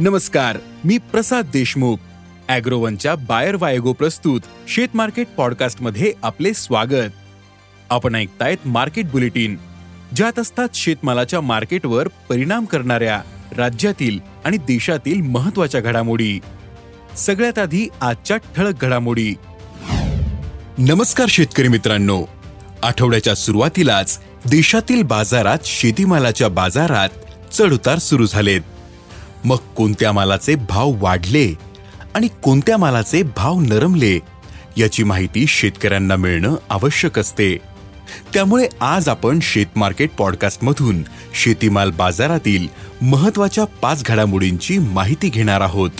नमस्कार मी प्रसाद देशमुख. अॅग्रोवनच्या बायर वायगो प्रस्तुत शेत मार्केट पॉडकास्टमध्ये आपले स्वागत. आपण ऐकतायत मार्केट बुलेटिन. ज्यात असतात शेतमालाच्या मार्केटवर परिणाम करणाऱ्या राज्यातील आणि देशातील महत्त्वाच्या घडामोडी. सगळ्यात आधी आजच्या ठळक घडामोडी. नमस्कार शेतकरी मित्रांनो. आठवड्याच्या सुरुवातीलाच देशातील बाजारात शेतीमालाच्या बाजारात चढउतार सुरू झालेत. मग कोणत्या मालाचे भाव वाढले आणि कोणत्या मालाचे भाव नरमले याची माहिती शेतकऱ्यांना मिळणं आवश्यक असते. त्यामुळे आज आपण शेतमार्केट पॉडकास्टमधून शेतीमाल बाजारातील महत्त्वाच्या पाच घडामोडींची माहिती घेणार आहोत.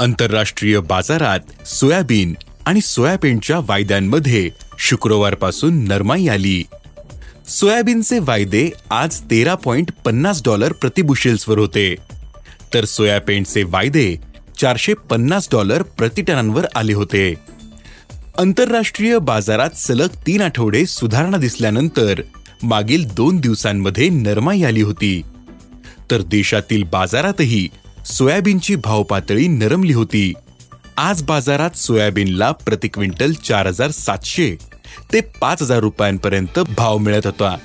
आंतरराष्ट्रीय बाजारात सोयाबीन आणि सोयाबीनच्या वायद्यांमध्ये शुक्रवारपासून नरमाई आली. सोयाबीनचे वायदे आज तेरा पॉइंट पन्नास डॉलर प्रतिबुशेल्सवर होते. तर सोयाबीनचे वायदे चारशे पन्नास डॉलर प्रतिटनांवर आले होते. आंतरराष्ट्रीय बाजारात सलग तीन आठवडे सुधारणा दिसल्यानंतर मागील दोन दिवसांमध्ये नरमाई आली होती. तर देशातील बाजारातही सोयाबीनची भावपातळी नरमली होती. आज बाजारात सोयाबीनला प्रति क्विंटल चार हजार सातशे ते पाच हजार रुपयांपर्यंत भाव मिळत होता.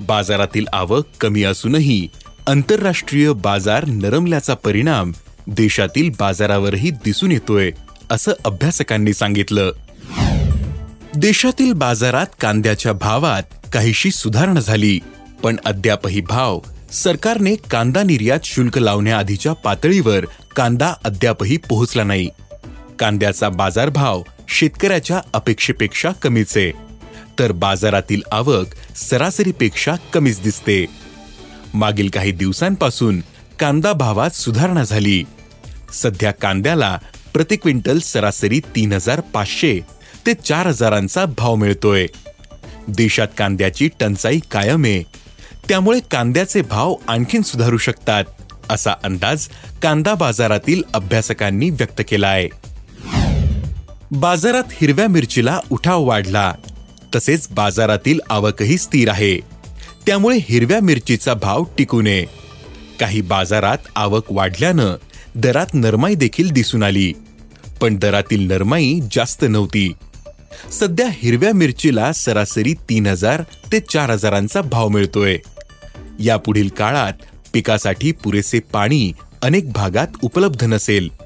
बाजारातील आवक कमी असूनही आंतरराष्ट्रीय बाजार नरमल्याचा परिणाम देशातील बाजारावरही दिसून येतोय असं अभ्यासकांनी सांगितलं. देशातील बाजारात कांद्याच्या भावात काहीशी सुधारणा झाली पण अद्यापही भाव सरकारने कांदा निर्यात शुल्क लावण्याआधीच्या पातळीवर कांदा अद्यापही पोहोचला नाही. कांद्याचा बाजारभाव शेतकऱ्याच्या अपेक्षेपेक्षा कमीच. आहे तर बाजारातील आवक सरासरीपेक्षा कमीच दिसते. मागील काही दिवसांपासून कांदा भावात सुधारणा झाली. सध्या कांद्याला प्रति क्विंटल सरासरी तीन हजार पाचशे ते चार हजारांचा भाव मिळतोय. देशात कांद्याची टंचाई कायम आहे. त्यामुळे कांद्याचे भाव आणखीन सुधारू शकतात असा अंदाज कांदा बाजारातील अभ्यासकांनी व्यक्त केला आहे बाजारात हिरव्या मिरचीला उठाव वाढला. तसेच बाजारातील आवकही स्थिर आहे. त्यामुळे हिरव्या मिरचीचा भाव टिकू नये. काही बाजारात आवक वाढल्यानं दरात नरमाई देखील दिसून आली. पण दरातील नरमाई जास्त नव्हती. सध्या हिरव्या मिरचीला सरासरी तीन हजार ते चार हजारांचा भाव मिळतोय. यापुढील काळात पिकासाठी पुरेसे पाणी अनेक भागात उपलब्ध नसेल.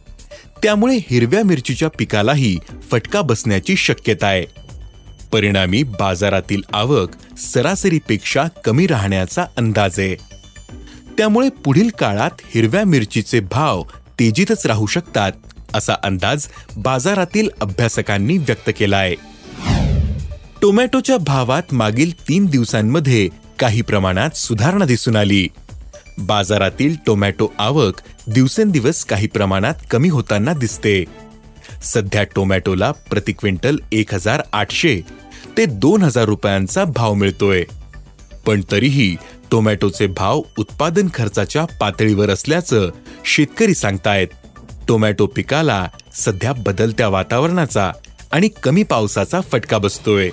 त्यामुळे हिरव्या मिरचीच्या पिकालाही फटका बसण्याची शक्यता आहे. परिणामी बाजारातील आवक सरासरीपेक्षा कमी राहण्याचा अंदाज आहे. त्यामुळे पुढील काळात हिरव्या मिरचीचे भाव तेजीतच राहू शकतात असा अंदाज बाजारातील अभ्यासकांनी व्यक्त केला आहे. टोमॅटोच्या भावात मागील तीन दिवसांमध्ये काही प्रमाणात सुधारणा दिसून आली. बाजारातील टोमॅटो आवक दिवसेंदिवस काही प्रमाणात कमी होताना दिसते. सध्या टोमॅटोला प्रति क्विंटल एक हजार आठशे ते दोन हजार रुपयांचा भाव मिळतोय. पण तरीही टोमॅटोचे भाव उत्पादन खर्चाच्या पातळीवर असल्याचं शेतकरी सांगतायत. टोमॅटो पिकाला सध्या बदलत्या वातावरणाचा आणि कमी पावसाचा फटका बसतोय.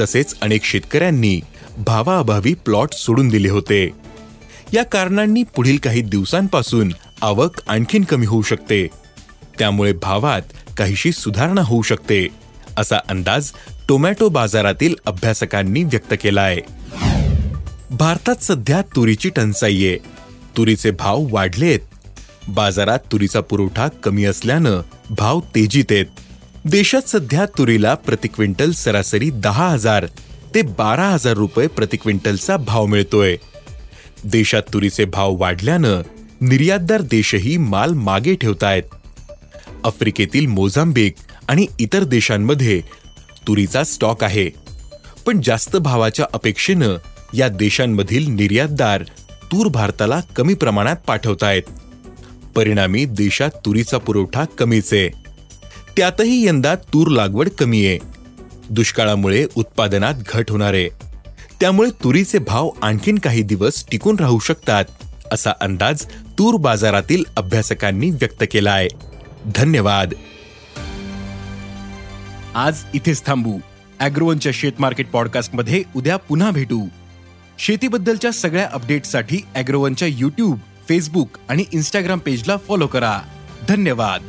तसेच अनेक शेतकऱ्यांनी भावाअभावी प्लॉट सोडून दिले होते. या कारणांनी पुढील काही दिवसांपासून आवक आणखीन कमी होऊ शकते. त्यामुळे भावात काहीशी सुधारणा होऊ शकते असा अंदाज टोमॅटो बाजारातील अभ्यासकांनी व्यक्त केलाय. भारतात सध्या तुरीची टंचाई आहे. तुरीचे भाव वाढलेत. बाजारात तुरीचा पुरवठा कमी असल्यानं भाव तेजीत आहेत. देशात सध्या तुरीला प्रति क्विंटल सरासरी दहा हजार ते बारा हजार रुपये प्रति क्विंटलचा भाव मिळतोय. देशात तुरीचे भाव वाढल्यानं निर्यातदार देशही माल मागे ठेवतायत. आफ्रिकेतील मोझांबिक आणि इतर देशांमध्ये तुरीचा स्टॉक आहे. पण जास्त भावाच्या अपेक्षेनं या देशांमधील निर्यातदार तूर भारताला कमी प्रमाणात पाठवतायत. परिणामी देशात तुरीचा पुरवठा कमीच. आहे त्यातही यंदा तूर लागवड कमी आहे दुष्काळामुळे उत्पादनात घट होणार. आहे त्यामुळे तुरीचे भाव आणखीन काही दिवस टिकून राहू शकतात असा अंदाज तूर बाजारातील अभ्यासकांनी व्यक्त केला आहे धन्यवाद. आज इथेच थांबू. अॅग्रोवनच्या शेत मार्केट पॉडकास्टमध्ये उद्या पुन्हा भेटू. शेतीबद्दलच्या सगळ्या अपडेट्ससाठी अॅग्रोवनच्या युट्यूब फेसबुक आणि इन्स्टाग्राम पेजला फॉलो करा. धन्यवाद.